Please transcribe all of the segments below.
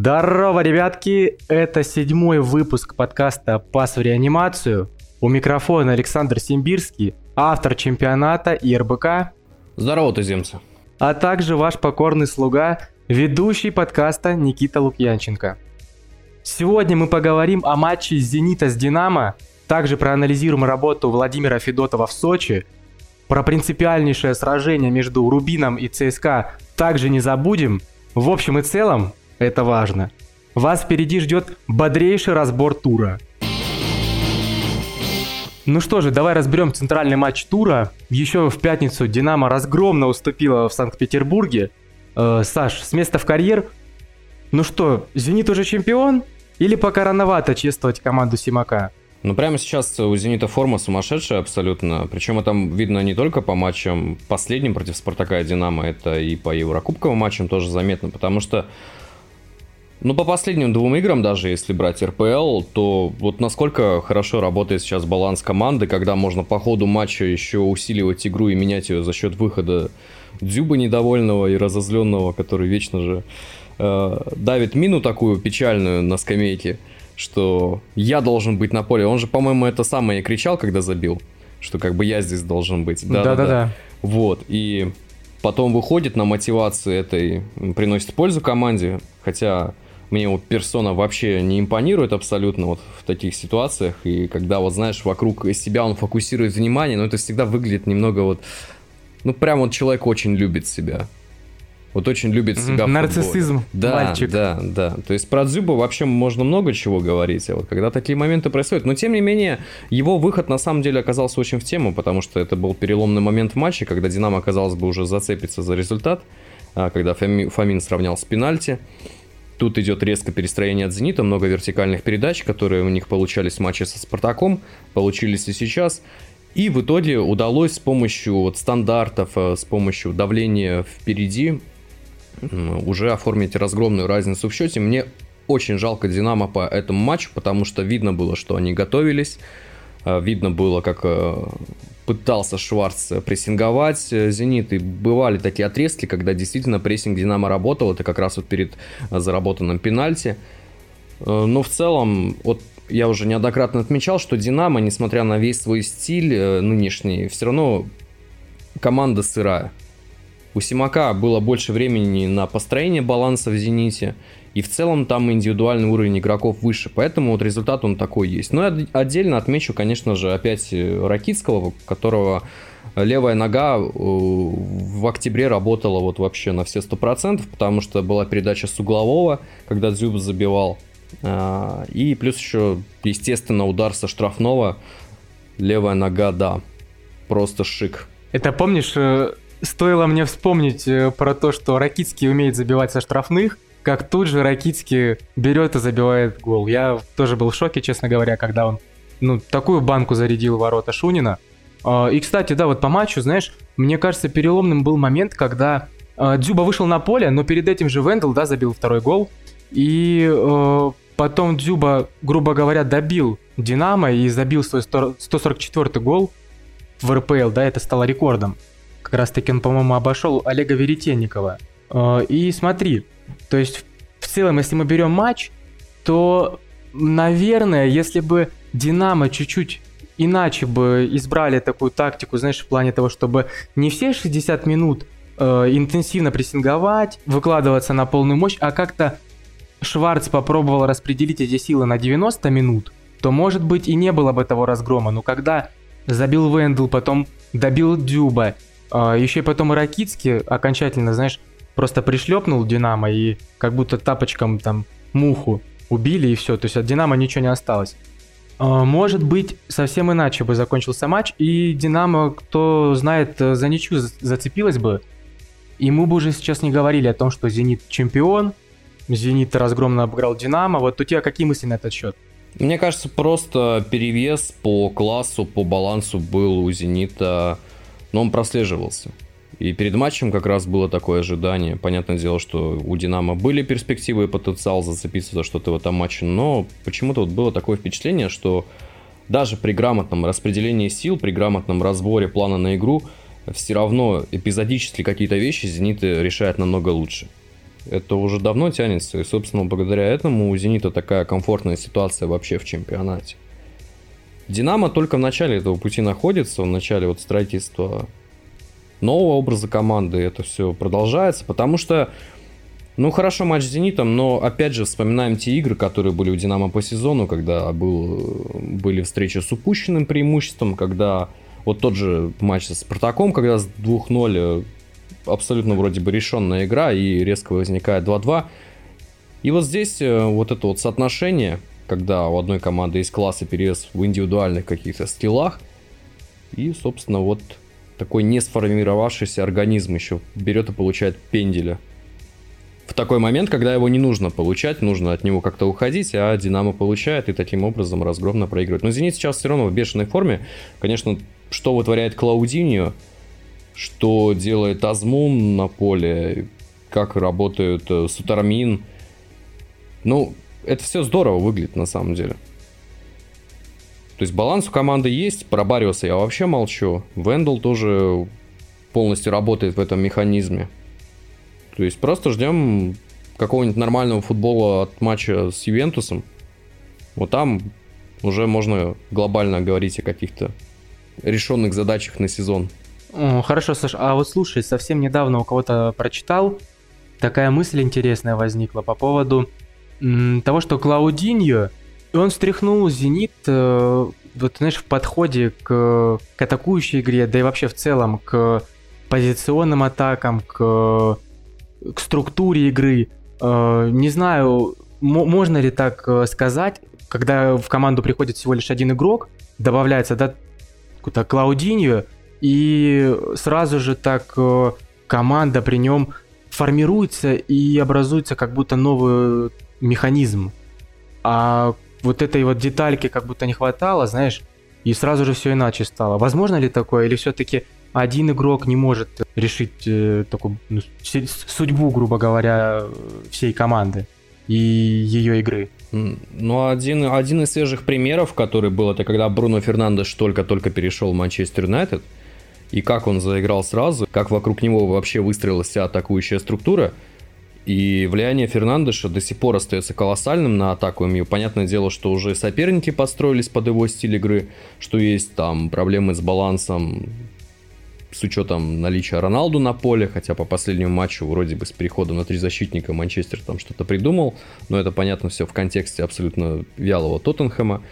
Здорово, ребятки! Это седьмой выпуск подкаста «Пас в реанимацию». У микрофона Александр Симбирский, автор чемпионата и РБК. Здорово, туземцы. А также ваш покорный слуга, ведущий подкаста Никита Лукьянченко. Сегодня мы поговорим о матче «Зенита» с «Динамо», также проанализируем работу Владимира Федотова в Сочи, про принципиальнейшее сражение между Рубином и ЦСКА также не забудем. В общем и целом, это важно. Вас впереди ждет бодрейший разбор тура. Ну что же, давай разберем центральный матч тура. Еще в пятницу Динамо разгромно уступила в Санкт-Петербурге. Э, Саш, с места в карьер. Ну что, Зенит уже чемпион? Или пока рановато чествовать команду Симака? Ну, прямо сейчас у «Зенита» форма сумасшедшая абсолютно. Причем это видно не только по матчам последним против «Спартака» и «Динамо», это и по Еврокубковым матчам тоже заметно, потому что ну, по последним двум играм, даже если брать РПЛ, то вот насколько хорошо работает сейчас баланс команды, когда можно по ходу матча еще усиливать игру и менять ее за счет выхода Дзюба недовольного и разозленного, который вечно же э, давит мину такую печальную на скамейке, что я должен быть на поле. Он же, по-моему, это самое и кричал, когда забил, что как бы я здесь должен быть. Да-да-да. Вот, и потом выходит на мотивации этой, приносит пользу команде, хотя мне вот персона вообще не импонирует абсолютно вот в таких ситуациях, и когда вот, знаешь, вокруг себя он фокусирует внимание, но это всегда выглядит немного вот, ну, прям вот человек очень любит себя. Вот очень любит себя Нарциссизм, да, мальчик. Да, да. То есть про Дзюба вообще можно много чего говорить, а вот когда такие моменты происходят. Но тем не менее, его выход на самом деле оказался очень в тему, потому что это был переломный момент в матче, когда Динамо, казалось бы, уже зацепится за результат, а, когда Фомин сравнял с пенальти. Тут идет резко перестроение от «Зенита», много вертикальных передач, которые у них получались в матче со «Спартаком», получились и сейчас. И в итоге удалось с помощью вот стандартов, э, с помощью давления впереди уже оформить разгромную разницу в счете. Мне очень жалко «Динамо» по этому матчу, потому что видно было, что они готовились, э, видно было, как э, пытался Шварц прессинговать э, «Зенит», и бывали такие отрезки, когда действительно прессинг «Динамо» работал, это как раз вот перед э, заработанным пенальти. Э, но в целом, вот я уже неоднократно отмечал, что «Динамо», несмотря на весь свой стиль нынешний, все равно команда сырая. У Симака было больше времени на построение баланса в «Зените», и в целом там индивидуальный уровень игроков выше, поэтому вот результат он такой есть. Но я отдельно отмечу, конечно же, опять э, Ракитского, которого левая нога э, в октябре работала вот вообще на все 100%, потому что была передача с углового, когда Дзюб забивал. А, и плюс еще, естественно, удар со штрафного. Левая нога, да, просто шик. Это помнишь, э, стоило мне вспомнить про то, что Ракитский умеет забивать со штрафных, как тут же Ракицкий берет и забивает гол. Я тоже был в шоке, честно говоря, когда он ну, такую банку зарядил ворота Шунина. А, и, кстати, да, вот по матчу, знаешь, мне кажется, переломным был момент, когда а, Дзюба вышел на поле, но перед этим же Вендел, да, забил второй гол. И э, потом Дзюба, грубо говоря, добил Динамо и забил свой 144 гол в РПЛ, да, это стало рекордом. Как раз таки он, по-моему, обошел Олега Веретенникова. И смотри, то есть, в целом, если мы берем матч, то, наверное, если бы Динамо чуть-чуть иначе бы избрали такую тактику, знаешь, в плане того, чтобы не все 60 минут э, интенсивно прессинговать, выкладываться на полную мощь, а как-то Шварц попробовал распределить эти силы на 90 минут, то, может быть, и не было бы того разгрома. Но когда забил Вендел, потом добил Дюба, э, еще и потом и Ракицкий окончательно, знаешь, просто пришлепнул Динамо и как будто тапочком там муху убили и все. То есть от Динамо ничего не осталось. А, может быть, совсем иначе бы закончился матч, и Динамо, кто знает, за ничью зацепилась бы. И мы бы уже сейчас не говорили о том, что Зенит чемпион, Зенит разгромно обыграл Динамо. Вот у тебя какие мысли на этот счет? Мне кажется, просто перевес по классу, по балансу был у Зенита, но он прослеживался. И перед матчем как раз было такое ожидание. Понятное дело, что у Динамо были перспективы и потенциал зацепиться за что-то в этом матче, но почему-то вот было такое впечатление, что даже при грамотном распределении сил, при грамотном разборе плана на игру, все равно эпизодически какие-то вещи «Зенит» решает намного лучше. Это уже давно тянется, и, собственно, благодаря этому у «Зенита» такая комфортная ситуация вообще в чемпионате. «Динамо» только в начале этого пути находится, в начале вот строительства нового образа команды это все продолжается, потому что, ну хорошо, матч с «Зенитом», но опять же вспоминаем те игры, которые были у «Динамо» по сезону, когда был, были встречи с упущенным преимуществом, когда вот тот же матч с «Спартаком», когда с 2-0 абсолютно вроде бы решенная игра и резко возникает 2-2. И вот здесь э, вот это вот соотношение, когда у одной команды есть класс и перевес в индивидуальных каких-то скиллах, и, собственно, вот такой не сформировавшийся организм еще берет и получает пенделя. В такой момент, когда его не нужно получать, нужно от него как-то уходить, а Динамо получает и таким образом разгромно проигрывает. Но Зенит сейчас все равно в бешеной форме. Конечно, что вытворяет Клаудиньо, что делает Азмун на поле, как работают э, Сутармин. Ну, это все здорово выглядит на самом деле. То есть баланс у команды есть, про Бариуса я вообще молчу. Вендел тоже полностью работает в этом механизме. То есть просто ждем какого-нибудь нормального футбола от матча с Ювентусом. Вот там уже можно глобально говорить о каких-то решенных задачах на сезон. Хорошо, Саш, а вот слушай, совсем недавно у кого-то прочитал, такая мысль интересная возникла по поводу того, что Клаудиньо, он встряхнул Зенит, э, вот, знаешь, в подходе к, к атакующей игре, да и вообще в целом к позиционным атакам, к, к структуре игры. Э, не знаю, можно ли так э, сказать, когда в команду приходит всего лишь один игрок, добавляется, да, какой-то Клаудиньо, и сразу же так команда при нем формируется и образуется как будто новый механизм. А вот этой вот детальки как будто не хватало, знаешь, и сразу же все иначе стало. Возможно ли такое, или все-таки один игрок не может решить э, такую ну, судьбу, грубо говоря, всей команды и ее игры? Ну, один, один из свежих примеров, который был, это когда Бруно Фернандеш только-только перешел в Манчестер Юнайтед, и как он заиграл сразу, как вокруг него вообще выстроилась вся атакующая структура. И влияние Фернандеша до сих пор остается колоссальным на атаку МЮ. Понятное дело, что уже соперники подстроились под его стиль игры, что есть там проблемы с балансом с учетом наличия Роналду на поле, хотя по последнему матчу вроде бы с переходом на три защитника Манчестер там что-то придумал, но это понятно все в контексте абсолютно вялого Тоттенхэма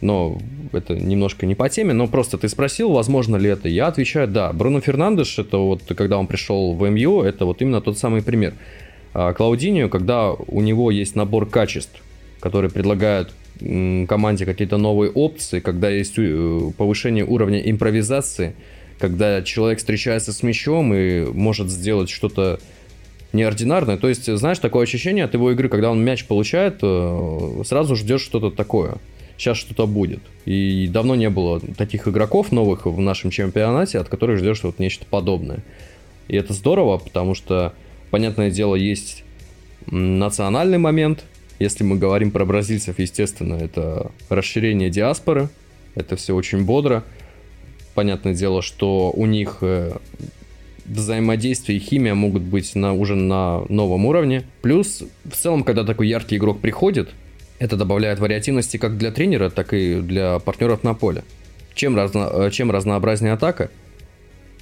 но это немножко не по теме, но просто ты спросил, возможно ли это. Я отвечаю, да. Бруно Фернандеш, это вот когда он пришел в МЮ, это вот именно тот самый пример. А Клаудиньо, когда у него есть набор качеств, которые предлагают команде какие-то новые опции, когда есть э, повышение уровня импровизации, когда человек встречается с мячом и может сделать что-то неординарное. То есть, знаешь, такое ощущение от его игры, когда он мяч получает, э, сразу ждешь что-то такое сейчас что-то будет. И давно не было таких игроков новых в нашем чемпионате, от которых ждешь вот нечто подобное. И это здорово, потому что, понятное дело, есть национальный момент. Если мы говорим про бразильцев, естественно, это расширение диаспоры. Это все очень бодро. Понятное дело, что у них э, взаимодействие и химия могут быть на, уже на новом уровне. Плюс, в целом, когда такой яркий игрок приходит, это добавляет вариативности как для тренера, так и для партнеров на поле. Чем, разно, э, чем разнообразнее атака,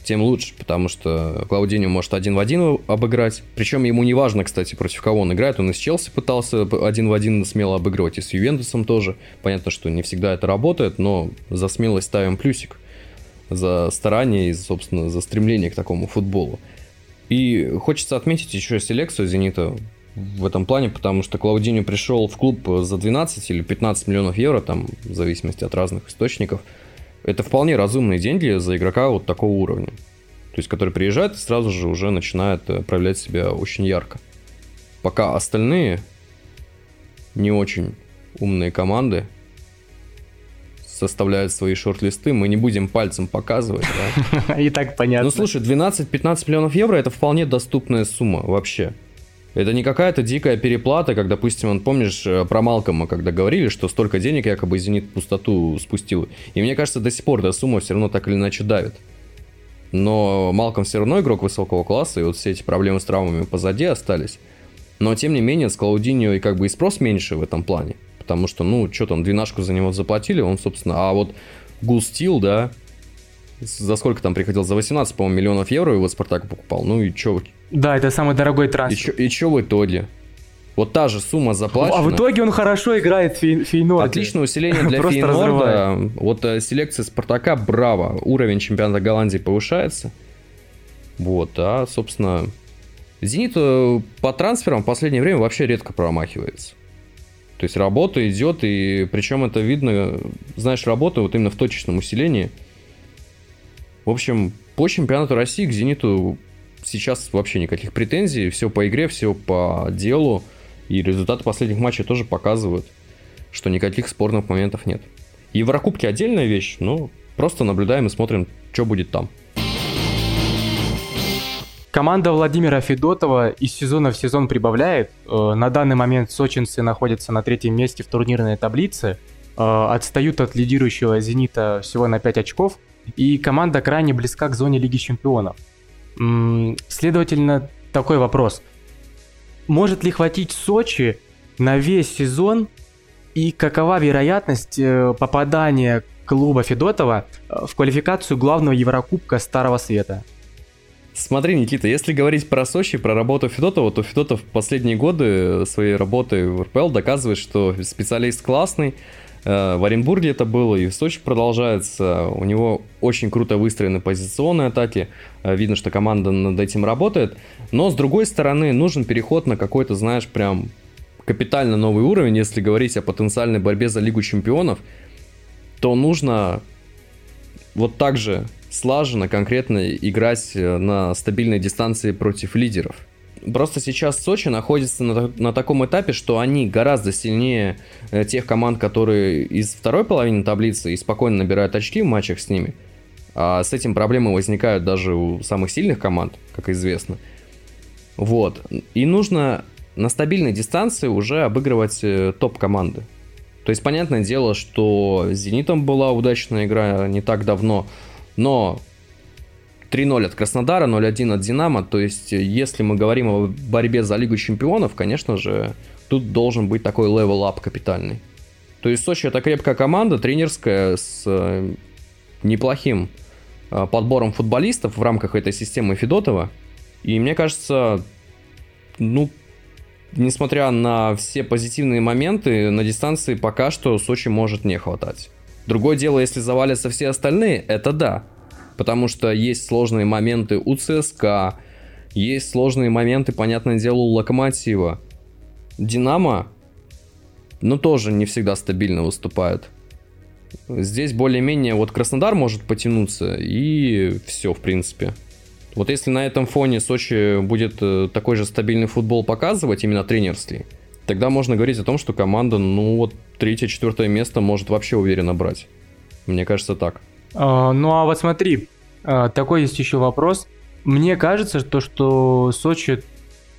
тем лучше, потому что Клаудинho может один в один обыграть. Причем ему не важно, кстати, против кого он играет. Он и с Челси пытался один в один смело обыгрывать, и с Ювентусом тоже. Понятно, что не всегда это работает, но за смелость ставим плюсик. За старание и, собственно, за стремление к такому футболу. И хочется отметить еще селекцию «Зенита» в этом плане, потому что Клаудинho пришел в клуб за 12 или 15 миллионов евро, там, в зависимости от разных источников. Это вполне разумные деньги за игрока вот такого уровня. То есть, который приезжает и сразу же уже начинает э, проявлять себя очень ярко. Пока остальные не очень умные команды составляют свои шорт-листы, мы не будем пальцем показывать. Да? И так понятно. Ну слушай, 12-15 миллионов евро это вполне доступная сумма вообще. Это не какая-то дикая переплата, как, допустим, он, помнишь, э, про Малкома, когда говорили, что столько денег якобы «Зенит» пустоту спустил. И мне кажется, до сих пор эта сумма все равно так или иначе давит. Но Малком все равно игрок высокого класса, и вот все эти проблемы с травмами позади остались. Но, тем не менее, с Клаудиньо и как бы и спрос меньше в этом плане. Потому что, ну, что там, двенашку за него заплатили, он, собственно... А вот Густил, да, за сколько там приходил? За 18, по-моему, миллионов евро его Спартак покупал. Ну и чё? Да, это самый дорогой трансфер. И чё в итоге? Вот та же сумма заплачена. А в итоге он хорошо играет Фей- Фейнорде. Отличное усиление для Просто Фейнорда. разрывает. Вот э, селекция Спартака, браво. Уровень чемпионата Голландии повышается. Вот, а, собственно, Зенит э, по трансферам в последнее время вообще редко промахивается. То есть работа идет, и причем это видно, знаешь, работа вот именно в точечном усилении. В общем, по чемпионату России к Зениту сейчас вообще никаких претензий. Все по игре, все по делу. И результаты последних матчей тоже показывают, что никаких спорных моментов нет. Еврокубки отдельная вещь, но просто наблюдаем и смотрим, что будет там. Команда Владимира Федотова из сезона в сезон прибавляет. Э, На данный момент сочинцы находятся на третьем месте в турнирной таблице. Э, Отстают от лидирующего «Зенита» всего на 5 очков. И команда крайне близка к зоне Лиги Чемпионов. Следовательно, такой вопрос. Может ли хватить Сочи на весь сезон? И какова вероятность э, попадания клуба Федотова э, в квалификацию главного Еврокубка Старого Света? Смотри, Никита, если говорить про Сочи, про работу Федотова, то Федотов в последние годы своей работы в РПЛ доказывает, что специалист классный. Э, В Оренбурге это было, и в Сочи продолжается. У него очень круто выстроены позиционные атаки. Э, Видно, что команда над этим работает. Но, с другой стороны, нужен переход на какой-то, знаешь, прям капитально новый уровень. Если говорить о потенциальной борьбе за Лигу Чемпионов, то нужно вот так же слаженно, конкретно играть э, на стабильной дистанции против лидеров. Просто сейчас Сочи находится на, на таком этапе, что они гораздо сильнее э, тех команд, которые из второй половины таблицы и спокойно набирают очки в матчах с ними. А с этим проблемы возникают даже у самых сильных команд, как известно. Вот. И нужно на стабильной дистанции уже обыгрывать э, топ-команды. То есть, понятное дело, что с «Зенитом» была удачная игра не так давно, но 3-0 от Краснодара, 0-1 от «Динамо». То есть, э, если мы говорим о борьбе за Лигу Чемпионов, конечно же, тут должен быть такой level up капитальный. То есть, Сочи это крепкая команда, тренерская, с э, неплохим э, подбором футболистов в рамках этой системы Федотова. И мне кажется, ну, несмотря на все позитивные моменты, на дистанции пока что Сочи может не хватать. Другое дело, если завалятся все остальные, это да. Потому что есть сложные моменты у ЦСКА, есть сложные моменты, понятное дело, у Локомотива. Динамо, ну, тоже не всегда стабильно выступает. Здесь более-менее вот Краснодар может потянуться, и все, в принципе. Вот если на этом фоне Сочи будет э, такой же стабильный футбол показывать, именно тренерский, тогда можно говорить о том, что команда, ну вот, третье-четвертое место может вообще уверенно брать. Мне кажется так. А, Ну а вот смотри, а, такой есть еще вопрос. Мне кажется, то, что Сочи,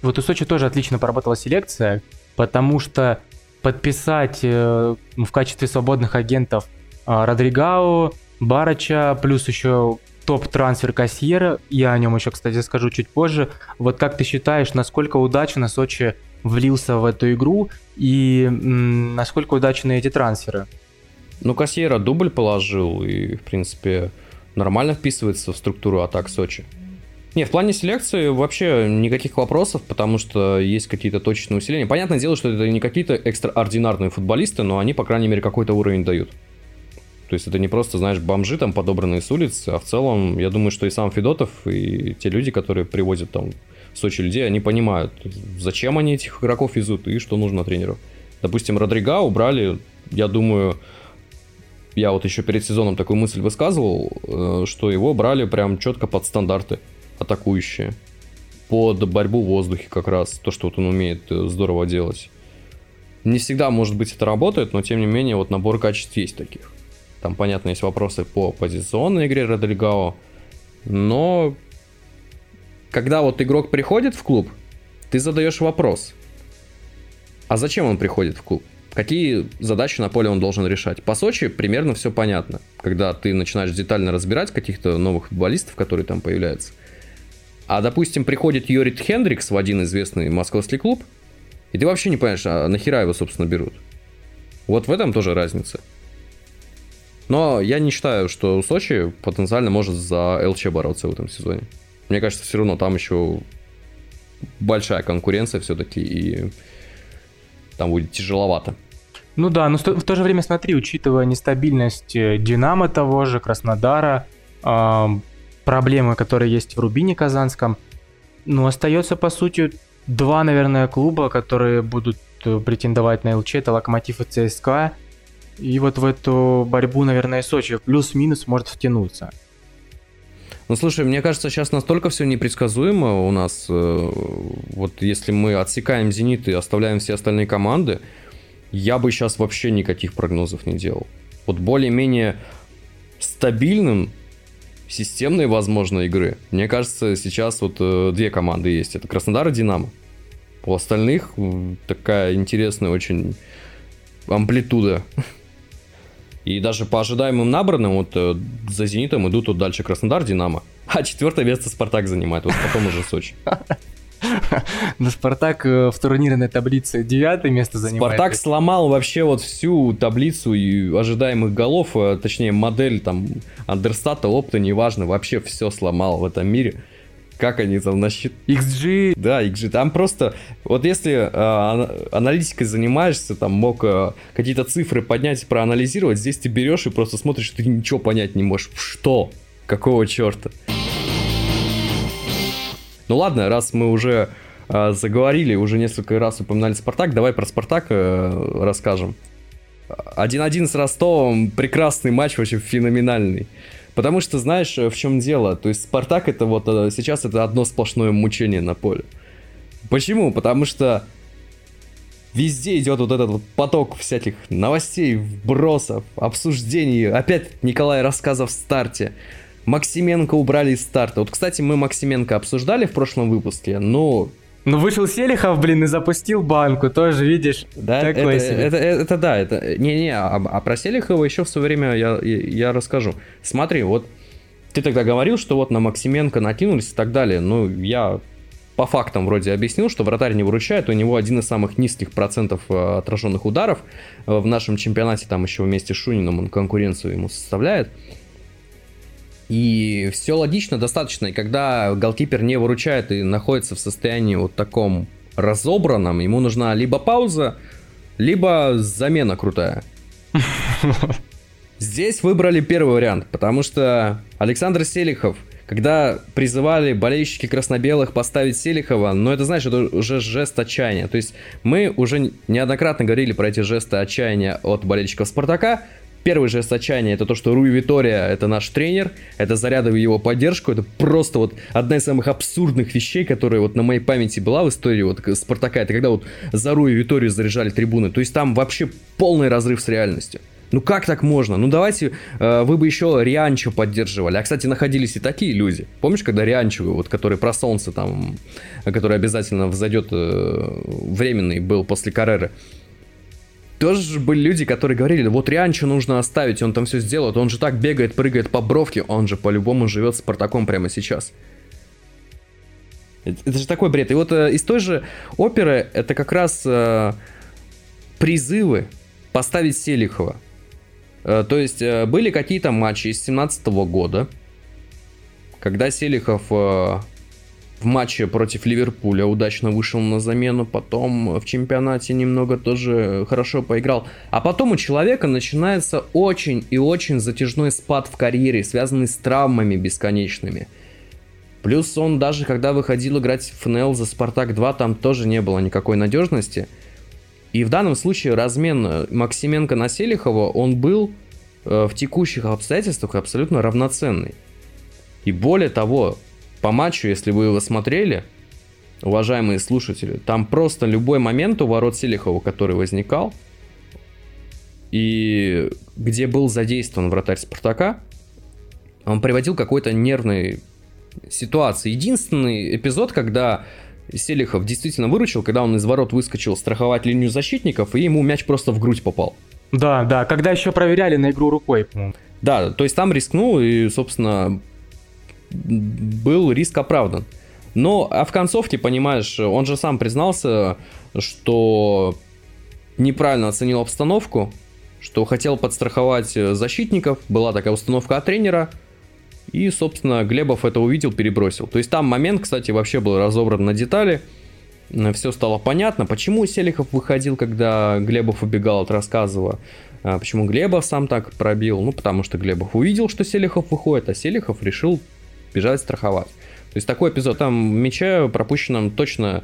вот у Сочи тоже отлично поработала селекция, потому что подписать э, в качестве свободных агентов а, Родригау, Барача, плюс еще топ-трансфер Кассиера, я о нем еще, кстати, скажу чуть позже. Вот как ты считаешь, насколько удачно Сочи влился в эту игру и насколько удачны эти трансферы? Ну, Кассиера дубль положил и, в принципе, нормально вписывается в структуру атак Сочи. Не, в плане селекции вообще никаких вопросов, потому что есть какие-то точечные усиления. Понятное дело, что это не какие-то экстраординарные футболисты, но они, по крайней мере, какой-то уровень дают. То есть это не просто, знаешь, бомжи там подобранные с улиц, а в целом, я думаю, что и сам Федотов, и те люди, которые привозят там в Сочи людей, они понимают, зачем они этих игроков везут и что нужно тренеру. Допустим, Родрига убрали, я думаю, я вот еще перед сезоном такую мысль высказывал, э, что его брали прям четко под стандарты атакующие. Под борьбу в воздухе как раз, то, что вот он умеет э, здорово делать. Не всегда, может быть, это работает, но тем не менее, вот набор качеств есть таких. Там, понятно, есть вопросы по позиционной игре Родригао, но когда вот игрок приходит в клуб, ты задаешь вопрос, а зачем он приходит в клуб? Какие задачи на поле он должен решать? По Сочи примерно все понятно. Когда ты начинаешь детально разбирать каких-то новых футболистов, которые там появляются. А, допустим, приходит Йорит Хендрикс в один известный московский клуб, И ты вообще не понимаешь, а нахера его, собственно, берут. Вот в этом тоже разница. Но я не считаю, что Сочи потенциально может за ЛЧ бороться в этом сезоне. Мне кажется, все равно там еще большая конкуренция все-таки, и там будет тяжеловато. Ну да, но в то же время смотри, учитывая нестабильность э, Динамо того же, Краснодара, э, проблемы, которые есть в Рубине Казанском, ну остается по сути два, наверное, клуба, которые будут э, претендовать на ЛЧ, это Локомотив и ЦСКА. И вот в эту борьбу, наверное, Сочи плюс-минус может втянуться. Ну, слушай, мне кажется, сейчас настолько все непредсказуемо у нас. Э, вот если мы отсекаем «Зенит» и оставляем все остальные команды, я бы сейчас вообще никаких прогнозов не делал. Вот более-менее стабильным системной, возможно, игры. Мне кажется, сейчас вот э, две команды есть. Это Краснодар и Динамо. У остальных такая интересная очень амплитуда и даже по ожидаемым набранным, вот э, за «Зенитом» идут вот дальше Краснодар, «Динамо». А четвертое место «Спартак» занимает, вот потом уже Сочи. Но Спартак э, в турнирной таблице девятое место занимает. Спартак сломал вообще вот всю таблицу и ожидаемых голов, э, точнее модель там андерстата, опта, неважно, вообще все сломал в этом мире как они там насчет... XG. Да, XG. Там просто, вот если э, аналитикой занимаешься, там мог э, какие-то цифры поднять, проанализировать, здесь ты берешь и просто смотришь, ты ничего понять не можешь. Что? Какого черта? Ну ладно, раз мы уже э, заговорили, уже несколько раз упоминали Спартак, давай про Спартак э, расскажем. 1-1 с Ростовом, прекрасный матч, вообще феноменальный. Потому что знаешь, в чем дело? То есть Спартак это вот э, сейчас это одно сплошное мучение на поле. Почему? Потому что везде идет вот этот вот поток всяких новостей, вбросов, обсуждений. Опять Николай рассказов в старте. Максименко убрали из старта. Вот, кстати, мы Максименко обсуждали в прошлом выпуске, но ну, вышел Селихов, блин, и запустил банку, тоже, видишь, да, это, это, это, это да, это, не-не, а, а про Селихова еще в свое время я, я, расскажу. Смотри, вот ты тогда говорил, что вот на Максименко накинулись и так далее, ну, я по фактам вроде объяснил, что вратарь не выручает, у него один из самых низких процентов э, отраженных ударов в нашем чемпионате, там еще вместе с Шунином он конкуренцию ему составляет. И все логично достаточно. И когда голкипер не выручает и находится в состоянии вот таком разобранном, ему нужна либо пауза, либо замена крутая. Здесь выбрали первый вариант, потому что Александр Селихов, когда призывали болельщики красно-белых поставить Селихова, ну это знаешь, это уже жест отчаяния. То есть мы уже неоднократно говорили про эти жесты отчаяния от болельщиков Спартака, Первый жест отчаяния это то, что Руи Витория это наш тренер, это заряды его поддержку, это просто вот одна из самых абсурдных вещей, которая вот на моей памяти была в истории вот Спартака, это когда вот за Руи Виторию заряжали трибуны, то есть там вообще полный разрыв с реальностью. Ну как так можно? Ну давайте э, вы бы еще Рианчо поддерживали. А, кстати, находились и такие люди. Помнишь, когда Рианчо, вот который про солнце там, который обязательно взойдет э, временный был после Карреры тоже были люди, которые говорили, вот Рианчо нужно оставить, он там все сделает, он же так бегает, прыгает по бровке, он же по-любому живет с Спартаком прямо сейчас. Это, это же такой бред. И вот э, из той же оперы это как раз э, призывы поставить Селихова. Э, то есть э, были какие-то матчи из 17 года, когда Селихов э, в матче против Ливерпуля удачно вышел на замену, потом в чемпионате немного тоже хорошо поиграл. А потом у человека начинается очень и очень затяжной спад в карьере, связанный с травмами бесконечными. Плюс он даже когда выходил играть в ФНЛ за Спартак 2, там тоже не было никакой надежности. И в данном случае размен Максименко на Селихова, он был э, в текущих обстоятельствах абсолютно равноценный. И более того, по матчу, если вы его смотрели, уважаемые слушатели, там просто любой момент у ворот Селихова, который возникал, и где был задействован вратарь Спартака, он приводил какой-то нервной ситуации. Единственный эпизод, когда Селихов действительно выручил, когда он из ворот выскочил страховать линию защитников, и ему мяч просто в грудь попал. Да, да, когда еще проверяли на игру рукой, по-моему. Да, то есть там рискнул, и, собственно, был риск оправдан. Но а в концовке, понимаешь, он же сам признался, что неправильно оценил обстановку, что хотел подстраховать защитников, была такая установка от тренера, и, собственно, Глебов это увидел, перебросил. То есть там момент, кстати, вообще был разобран на детали, все стало понятно, почему Селихов выходил, когда Глебов убегал от Рассказова, а почему Глебов сам так пробил, ну, потому что Глебов увидел, что Селихов выходит, а Селихов решил бежать страховать. То есть такой эпизод, там мяча пропущенном точно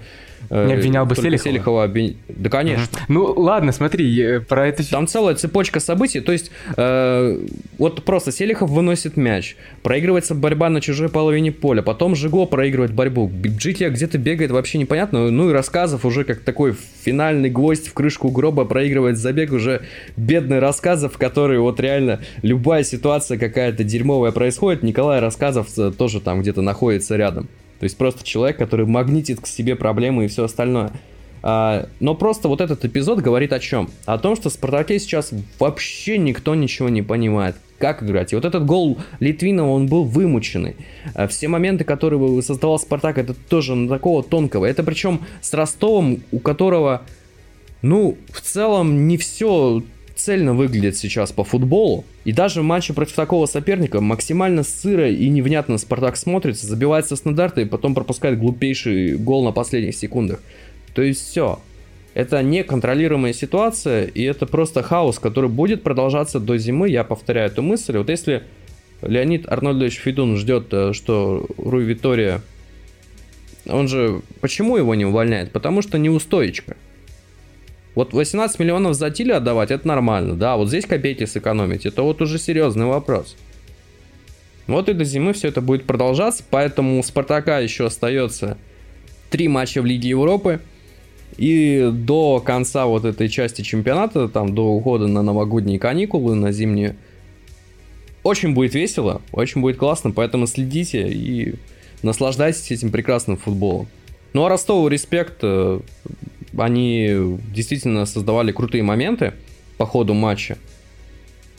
Не обвинял бы Селихова? Селихова обвин... Да, конечно. Угу. Ну, ладно, смотри, про это... Там целая цепочка событий, то есть э, вот просто Селихов выносит мяч, проигрывается борьба на чужой половине поля, потом Жиго проигрывает борьбу, Джития где-то бегает вообще непонятно, ну и рассказов уже как такой финальный гвоздь в крышку гроба проигрывает забег уже бедный рассказов, который вот реально любая ситуация какая-то дерьмовая происходит, Николай Рассказов тоже там где-то находится рядом. То есть просто человек, который магнитит к себе проблемы и все остальное. А, но просто вот этот эпизод говорит о чем? О том, что в Спартаке сейчас вообще никто ничего не понимает. Как играть? И вот этот гол Литвинова, он был вымученный. А все моменты, которые создавал Спартак, это тоже на такого тонкого. Это причем с Ростовом, у которого, ну, в целом не все цельно выглядит сейчас по футболу. И даже в матче против такого соперника максимально сыро и невнятно Спартак смотрится, забивается стандарты и потом пропускает глупейший гол на последних секундах. То есть все. Это неконтролируемая ситуация, и это просто хаос, который будет продолжаться до зимы. Я повторяю эту мысль. Вот если Леонид Арнольдович Федун ждет, э, что Руй Витория... Он же... Почему его не увольняет? Потому что неустойчиво. Вот 18 миллионов за Тиле отдавать, это нормально, да, вот здесь копейки сэкономить, это вот уже серьезный вопрос. Вот и до зимы все это будет продолжаться, поэтому у Спартака еще остается три матча в Лиге Европы. И до конца вот этой части чемпионата, там до ухода на новогодние каникулы, на зимние, очень будет весело, очень будет классно, поэтому следите и наслаждайтесь этим прекрасным футболом. Ну а Ростову респект, э, они действительно создавали крутые моменты по ходу матча.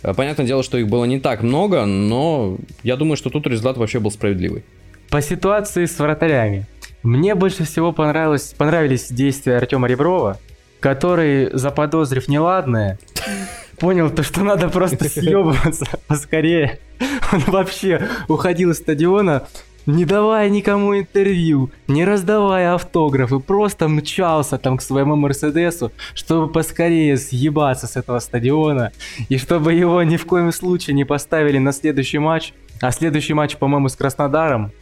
Э, понятное дело, что их было не так много, но я думаю, что тут результат вообще был справедливый. По ситуации с вратарями. Мне больше всего понравилось, понравились действия Артема Реброва, который, заподозрив неладное, понял то, что надо просто съебываться поскорее. Он вообще уходил из стадиона, не давая никому интервью, не раздавая автографы, просто мчался там к своему Мерседесу, чтобы поскорее съебаться с этого стадиона, и чтобы его ни в коем случае не поставили на следующий матч, а следующий матч, по-моему, с Краснодаром.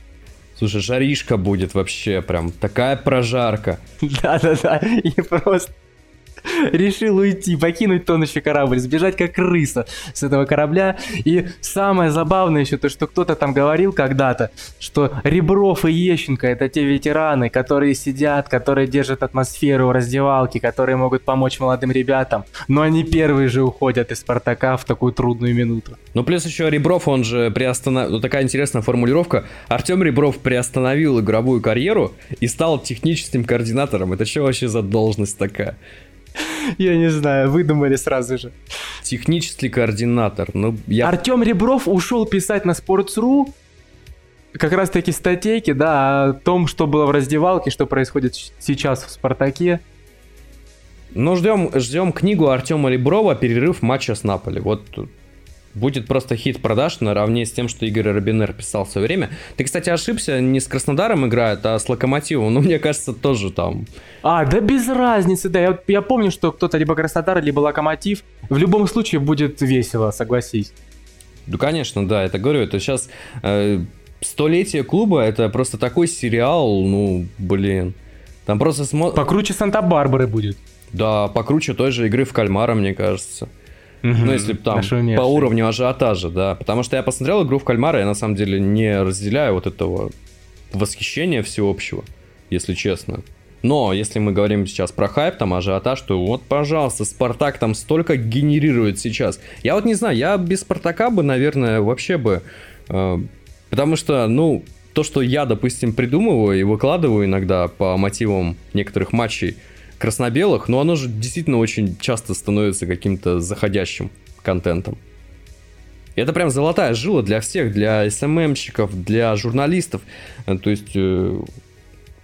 Слушай, жаришка будет вообще прям такая прожарка. Да-да-да, и просто решил уйти, покинуть тонущий корабль, сбежать как крыса с этого корабля. И самое забавное еще то, что кто-то там говорил когда-то, что Ребров и Ещенко это те ветераны, которые сидят, которые держат атмосферу в раздевалке, которые могут помочь молодым ребятам, но они первые же уходят из Спартака в такую трудную минуту. Ну плюс еще Ребров, он же приостановил, ну такая интересная формулировка, Артем Ребров приостановил игровую карьеру и стал техническим координатором. Это что вообще за должность такая? Я не знаю, выдумали сразу же. Технический координатор. Ну, я... Артем Ребров ушел писать на Sports.ru как раз таки статейки, да, о том, что было в раздевалке, что происходит сейчас в Спартаке. Ну, ждем, ждем книгу Артема Реброва «Перерыв матча с Наполи». Вот будет просто хит продаж наравне с тем, что Игорь Робинер писал в свое время. Ты, кстати, ошибся, не с Краснодаром играет, а с Локомотивом. Ну, мне кажется, тоже там. А, да без разницы, да. Я, я помню, что кто-то либо Краснодар, либо Локомотив. В любом случае будет весело, согласись. Ну, конечно, да, это говорю, это сейчас э, столетие клуба, это просто такой сериал, ну, блин. Там просто смотришь... Покруче Санта-Барбары будет. Да, покруче той же игры в кальмара, мне кажется. Ну, если там по уровню ажиотажа, да. Потому что я посмотрел игру в кальмара, я на самом деле не разделяю вот этого восхищения всеобщего, если честно. Но если мы говорим сейчас про хайп, там ажиотаж, то вот, пожалуйста, Спартак там столько генерирует сейчас. Я вот не знаю, я без Спартака бы, наверное, вообще бы... Э, потому что, ну, то, что я, допустим, придумываю и выкладываю иногда по мотивам некоторых матчей, красно-белых, но оно же действительно очень часто становится каким-то заходящим контентом. И это прям золотая жила для всех, для СММщиков, для журналистов. Э, то есть, э,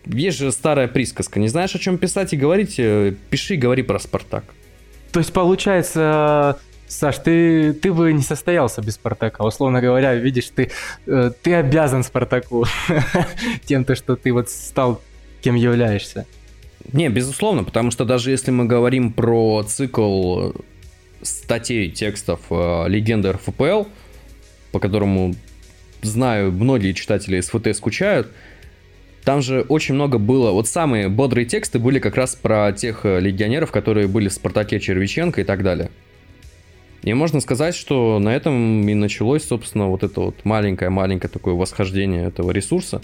есть же старая присказка. Не знаешь, о чем писать и говорить, э, пиши и говори про Спартак. То есть, получается, Саш, ты, ты бы не состоялся без Спартака. Условно говоря, видишь, ты, ты обязан Спартаку тем, то, что ты вот стал кем являешься. Не, безусловно, потому что даже если мы говорим про цикл статей, текстов э, легенды РФПЛ, по которому, знаю, многие читатели СФТ скучают, там же очень много было, вот самые бодрые тексты были как раз про тех э, легионеров, которые были в Спартаке Червиченко и так далее. И можно сказать, что на этом и началось, собственно, вот это вот маленькое-маленькое такое восхождение этого ресурса.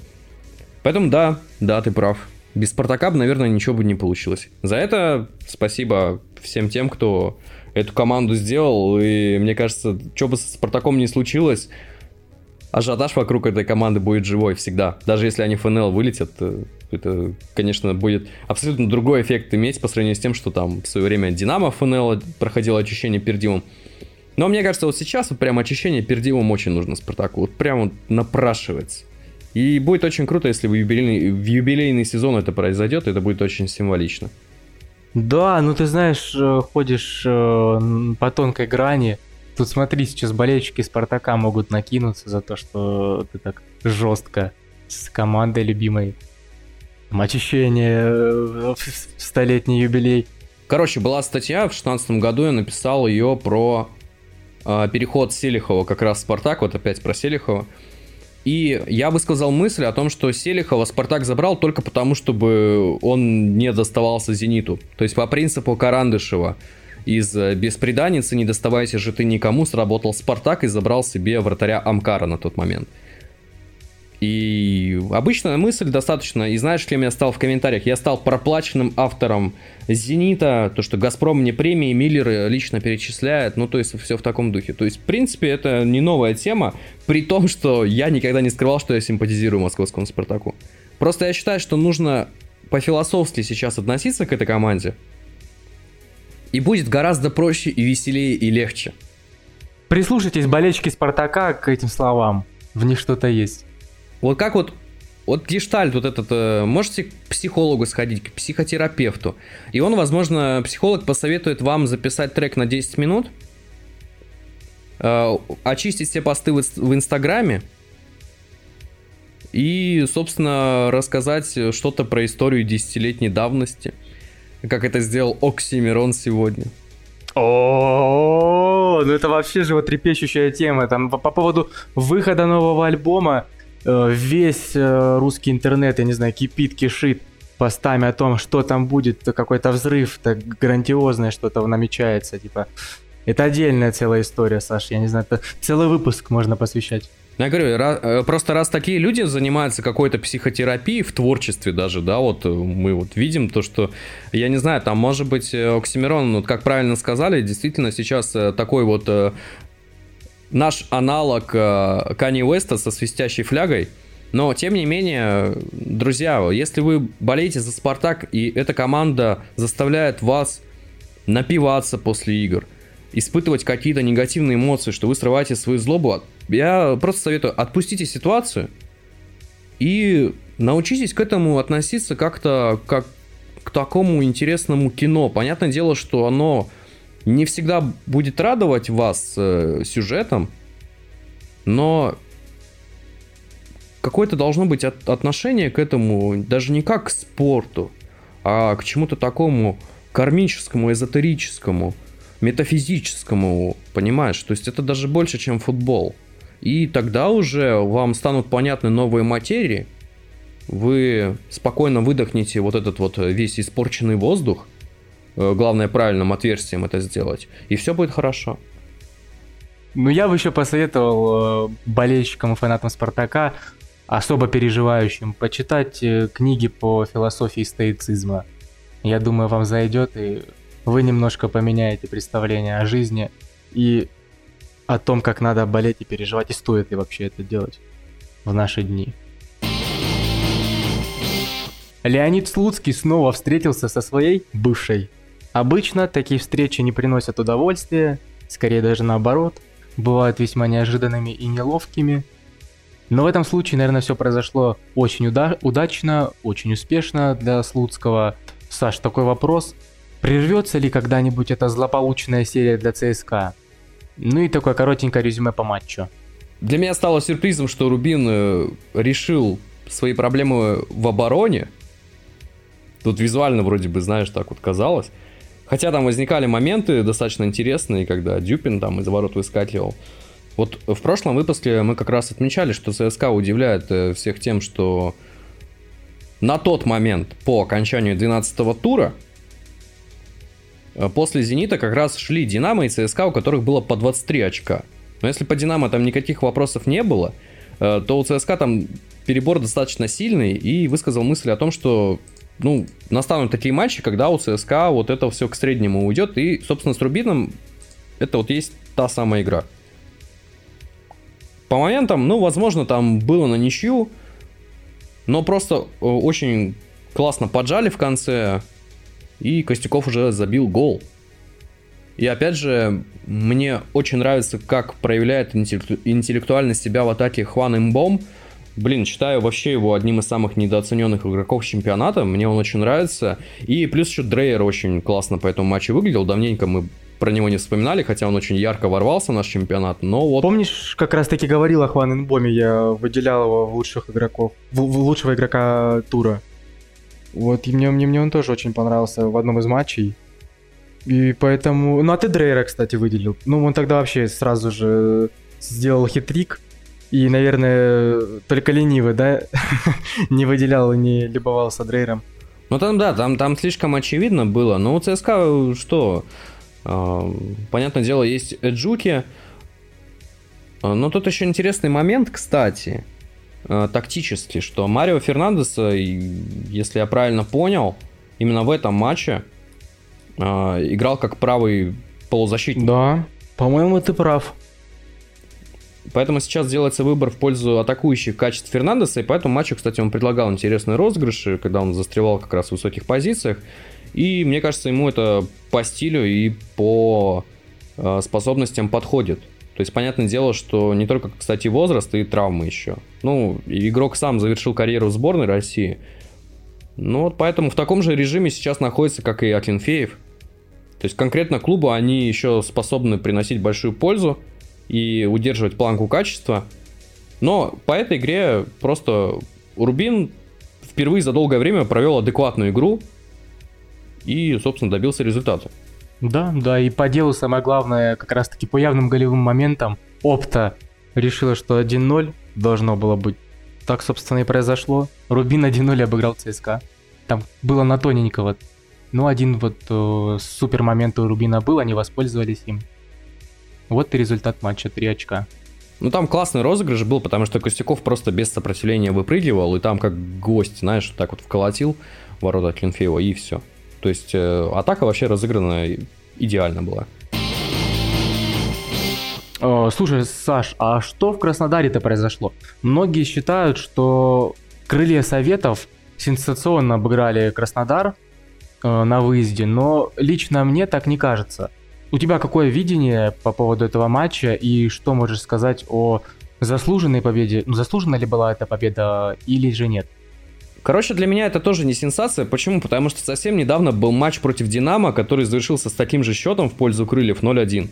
Поэтому да, да, ты прав. Без Спартака, наверное, ничего бы не получилось. За это спасибо всем тем, кто эту команду сделал. И мне кажется, что бы с Спартаком не случилось, ажиотаж вокруг этой команды будет живой всегда. Даже если они ФНЛ вылетят, э, это, конечно, будет абсолютно другой эффект иметь по сравнению с тем, что там в свое время Динамо ФНЛ проходило очищение пердимом. Но мне кажется, вот сейчас вот прям очищение пердимом очень нужно Спартаку. Вот прям вот напрашивается. И будет очень круто, если в юбилейный, в юбилейный сезон это произойдет, это будет очень символично. Да, ну ты знаешь, э, ходишь э, по тонкой грани. Тут смотри, сейчас болельщики Спартака могут накинуться за то, что ты так жестко с командой любимой. Очищение, э, столетний юбилей. Короче, была статья, в 16 году я написал ее про э, переход Селихова как раз в Спартак, вот опять про Селихова. И я высказал мысль о том, что Селихова Спартак забрал только потому, чтобы он не доставался Зениту. То есть по принципу Карандышева из э, «Беспреданницы не доставайся же ты никому» сработал Спартак и забрал себе вратаря Амкара на тот момент. И обычная мысль достаточно. И знаешь, кем я стал в комментариях? Я стал проплаченным автором Зенита, то, что Газпром мне премии, Миллер лично перечисляет, ну, то есть все в таком духе. То есть, в принципе, это не новая тема, при том, что я никогда не скрывал, что я симпатизирую московскому Спартаку. Просто я считаю, что нужно по-философски сейчас относиться к этой команде, и будет гораздо проще и веселее и легче. Прислушайтесь, болельщики Спартака, к этим словам. В них что-то есть. Вот как вот вот гештальт вот этот, э, можете к психологу сходить, к психотерапевту, и он, возможно, психолог посоветует вам записать трек на 10 минут, э, очистить все посты в, Инстаграме, и, собственно, рассказать что-то про историю десятилетней давности, как это сделал Оксимирон сегодня. О, ну это вообще же вот трепещущая тема. Там по, по поводу выхода нового альбома весь э, русский интернет, я не знаю, кипит, кишит постами о том, что там будет, какой-то взрыв, так грандиозное что-то намечается, типа. Это отдельная целая история, Саш, я не знаю, это целый выпуск можно посвящать. Я говорю, раз, э, просто раз такие люди занимаются какой-то психотерапией в творчестве даже, да, вот мы вот видим то, что, я не знаю, там может быть Оксимирон, вот как правильно сказали, действительно сейчас такой вот наш аналог Кани э, Уэста со свистящей флягой. Но, тем не менее, друзья, если вы болеете за Спартак, и эта команда заставляет вас напиваться после игр, испытывать какие-то негативные эмоции, что вы срываете свою злобу, я просто советую, отпустите ситуацию и научитесь к этому относиться как-то как к такому интересному кино. Понятное дело, что оно не всегда будет радовать вас э, сюжетом, но какое-то должно быть от, отношение к этому даже не как к спорту, а к чему-то такому кармическому, эзотерическому, метафизическому, понимаешь? То есть это даже больше, чем футбол. И тогда уже вам станут понятны новые материи, вы спокойно выдохнете вот этот вот весь испорченный воздух, Э, главное правильным отверстием это сделать, и все будет хорошо. Ну, я бы еще посоветовал э, болельщикам и фанатам Спартака, особо переживающим, почитать э, книги по философии стоицизма. Я думаю, вам зайдет, и вы немножко поменяете представление о жизни и о том, как надо болеть и переживать, и стоит ли вообще это делать в наши дни. Леонид Слуцкий снова встретился со своей бывшей Обычно такие встречи не приносят удовольствия, скорее даже наоборот, бывают весьма неожиданными и неловкими. Но в этом случае, наверное, все произошло очень уда- удачно, очень успешно для Слуцкого. Саш, такой вопрос. Прервется ли когда-нибудь эта злополучная серия для ЦСКА? Ну и такое коротенькое резюме по матчу. Для меня стало сюрпризом, что Рубин э, решил свои проблемы в обороне. Тут визуально вроде бы, знаешь, так вот казалось. Хотя там возникали моменты достаточно интересные, когда Дюпин там из ворот выскакивал. Вот в прошлом выпуске мы как раз отмечали, что ЦСКА удивляет э, всех тем, что на тот момент по окончанию 12 тура э, после «Зенита» как раз шли «Динамо» и ЦСКА, у которых было по 23 очка. Но если по «Динамо» там никаких вопросов не было, э, то у ЦСКА там перебор достаточно сильный и высказал мысль о том, что ну, настанут такие матчи, когда у ЦСКА вот это все к среднему уйдет. И, собственно, с Рубином это вот есть та самая игра. По моментам, ну, возможно, там было на ничью, но просто э, очень классно поджали в конце, и Костяков уже забил гол. И опять же, мне очень нравится, как проявляет интеллектуальность себя в атаке Хван Имбом. Блин, считаю вообще его одним из самых недооцененных игроков чемпионата. Мне он очень нравится. И плюс еще Дрейер очень классно по этому матчу выглядел. Давненько мы про него не вспоминали, хотя он очень ярко ворвался в наш чемпионат, но вот... Помнишь, как раз таки говорил о Хван Инбоме, я выделял его в лучших игроков, в, лучшего игрока тура. Вот, и мне, мне, мне он тоже очень понравился в одном из матчей. И поэтому... Ну, а ты Дрейра, кстати, выделил. Ну, он тогда вообще сразу же сделал хитрик. И, наверное, только ленивый, да, не выделял и не любовался Дрейром. Ну там, да, там, там слишком очевидно было. Но у ЦСКА что? А, понятное дело, есть Эджуки. А, но тут еще интересный момент, кстати, а, тактически, что Марио Фернандеса, если я правильно понял, именно в этом матче играл как правый полузащитник. Да, по-моему, ты прав. Поэтому сейчас делается выбор в пользу атакующих качеств Фернандеса, и по этому матчу, кстати, он предлагал интересные розыгрыши, когда он застревал как раз в высоких позициях. И мне кажется, ему это по стилю и по э, способностям подходит. То есть, понятное дело, что не только, кстати, возраст и травмы еще. Ну, игрок сам завершил карьеру в сборной России. Ну вот поэтому в таком же режиме сейчас находится, как и Акинфеев. То есть конкретно клубу они еще способны приносить большую пользу и удерживать планку качества. Но по этой игре просто Рубин впервые за долгое время провел адекватную игру и, собственно, добился результата. Да, да, и по делу самое главное, как раз-таки по явным голевым моментам, Опта решила, что 1-0 должно было быть. Так, собственно, и произошло. Рубин 1-0 обыграл ЦСКА. Там было на тоненького. Ну, один вот э, супер момент у Рубина был, они воспользовались им. Вот и результат матча, 3 очка. Ну, там классный розыгрыш был, потому что Костяков просто без сопротивления выпрыгивал, и там как гость, знаешь, вот так вот вколотил ворота Клинфеева, и все. То есть э, атака вообще разыграна идеально была. слушай, Саш, а что в Краснодаре-то произошло? Многие считают, что крылья Советов сенсационно обыграли Краснодар э, на выезде, но лично мне так не кажется. У тебя какое видение по поводу этого матча и что можешь сказать о заслуженной победе? Ну, заслужена ли была эта победа или же нет? Короче, для меня это тоже не сенсация. Почему? Потому что совсем недавно был матч против Динамо, который завершился с таким же счетом в пользу Крыльев 0-1.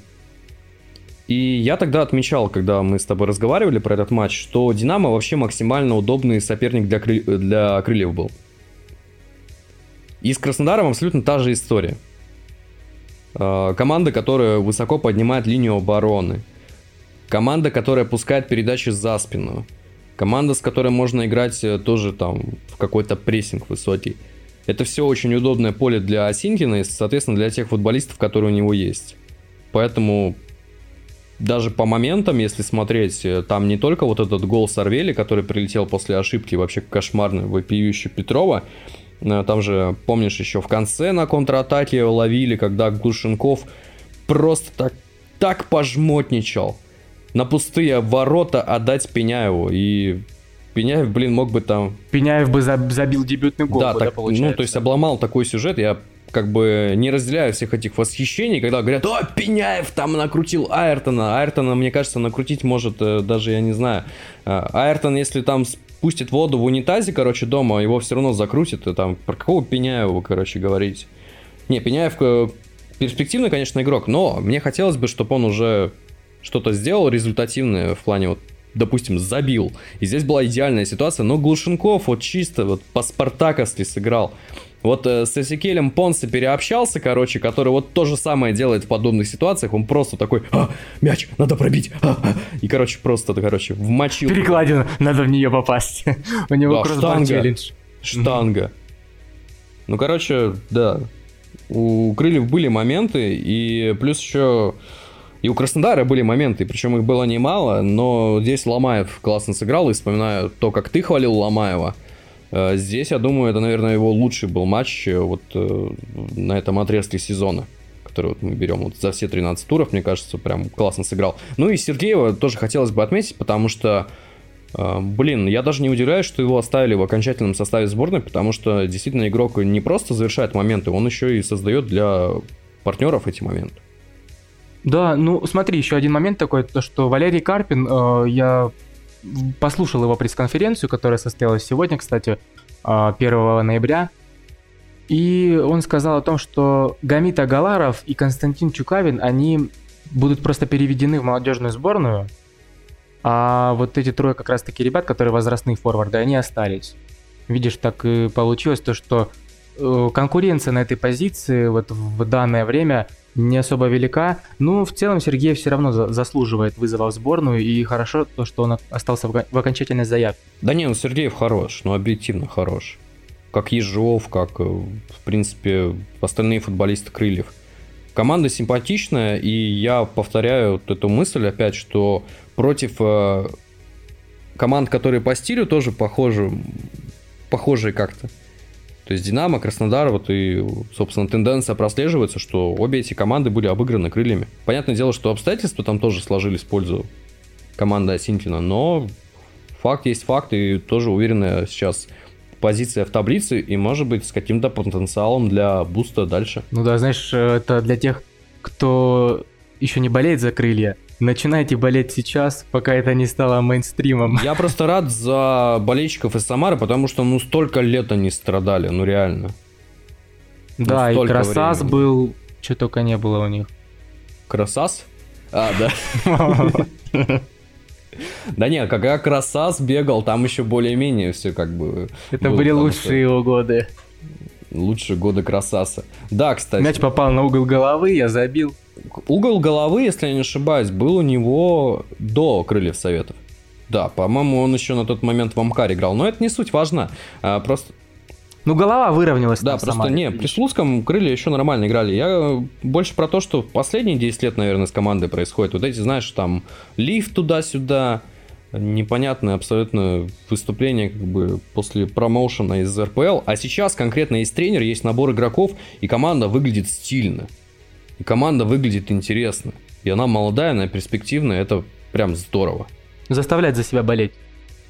И я тогда отмечал, когда мы с тобой разговаривали про этот матч, что Динамо вообще максимально удобный соперник для, кры... для Крыльев был. И с Краснодаром абсолютно та же история. Э, команда, которая высоко поднимает линию обороны. Команда, которая пускает передачи за спину. Команда, с которой можно играть э, тоже там в какой-то прессинг высокий. Это все очень удобное поле для Осинкина и, соответственно, для тех футболистов, которые у него есть. Поэтому даже по моментам, если смотреть, э, там не только вот этот гол Сорвели, который прилетел после ошибки, вообще кошмарный, вопиющий Петрова, там же, помнишь, еще в конце на контратаке ловили, когда Глушенков просто так, так пожмотничал. На пустые ворота отдать Пеняеву. И Пеняев, блин, мог бы там... Пеняев бы забил дебютный гол, да, так, получается. ну, то есть обломал такой сюжет. Я как бы не разделяю всех этих восхищений, когда говорят, о, Пеняев там накрутил Айртона. Айртона, мне кажется, накрутить может э, даже, я не знаю, э, Айртон, если там спустит воду в унитазе, короче, дома, его все равно закрутит, и там про какого Пеняева короче, говорите? Не, Пеняев э, перспективный, конечно, игрок, но мне хотелось бы, чтобы он уже что-то сделал результативное в плане вот допустим, забил. И здесь была идеальная ситуация, но Глушенков вот чисто вот по спартаковски сыграл. Вот э, с Эсикелем Понсе переобщался, короче, который вот то же самое делает в подобных ситуациях. Он просто такой, а, мяч, надо пробить. А, а. И, короче, просто, короче, вмочил. Перекладину, надо в нее попасть. У него да, штанга, челлендж. Штанга. Ну, короче, да. У Крыльев были моменты, и плюс еще и у Краснодара были моменты, причем их было немало, но здесь Ломаев классно сыграл, и вспоминаю то, как ты хвалил Ломаева. Э, здесь, я думаю, это, наверное, его лучший был матч э, вот э, на этом отрезке сезона который вот мы берем вот за все 13 туров, мне кажется, прям классно сыграл. Ну и Сергеева тоже хотелось бы отметить, потому что, блин, я даже не удивляюсь, что его оставили в окончательном составе сборной, потому что действительно игрок не просто завершает моменты, он еще и создает для партнеров эти моменты. Да, ну смотри, еще один момент такой, то что Валерий Карпин, э, я послушал его пресс-конференцию, которая состоялась сегодня, кстати, э, 1 ноября, и он сказал о том, что Гамит Агаларов и Константин Чукавин, они будут просто переведены в молодежную сборную, а вот эти трое как раз-таки ребят, которые возрастные форварды, они остались. Видишь, так и получилось то, что э, конкуренция на этой позиции вот в данное время – не особо велика. Ну, в целом Сергей все равно заслуживает вызова в сборную, и хорошо то, что он остался в окончательной заявке. Да не, ну Сергеев хорош, ну объективно хорош. Как Ежов, как, э, в принципе, остальные футболисты Крыльев. Команда симпатичная, и я повторяю вот эту мысль опять, что против э, команд, которые по стилю тоже похожи, похожие как-то. То есть Динамо, Краснодар, вот и, собственно, тенденция прослеживается, что обе эти команды были обыграны крыльями. Понятное дело, что обстоятельства там тоже сложились в пользу команды Асинтина, но факт есть факт, и тоже уверенная сейчас позиция в таблице, и может быть с каким-то потенциалом для буста дальше. Ну да, знаешь, это для тех, кто еще не болеет за крылья, начинайте болеть сейчас, пока это не стало мейнстримом. Я просто рад за болельщиков из Самары, потому что ну столько лет они страдали, ну реально. Да, ну, и Красас времени. был, что только не было у них. Красас? А, да. Да нет, когда Красас бегал, там еще более-менее все как бы... Это были лучшие его годы. Лучшие годы Красаса. Да, кстати. Мяч попал на угол головы, я забил. Угол головы, если я не ошибаюсь, был у него до Крыльев Советов. Да, по-моему, он еще на тот момент в Амкаре играл. Но это не суть важно. А, просто ну, голова выровнялась. Да, просто сама, не, при Слуцком крылья еще нормально играли. Я больше про то, что последние 10 лет, наверное, с командой происходит. Вот эти, знаешь, там лифт туда-сюда, непонятное абсолютно выступление как бы после промоушена из РПЛ. А сейчас конкретно есть тренер, есть набор игроков, и команда выглядит стильно. И команда выглядит интересно. И она молодая, она перспективная, это прям здорово. Заставлять за себя болеть.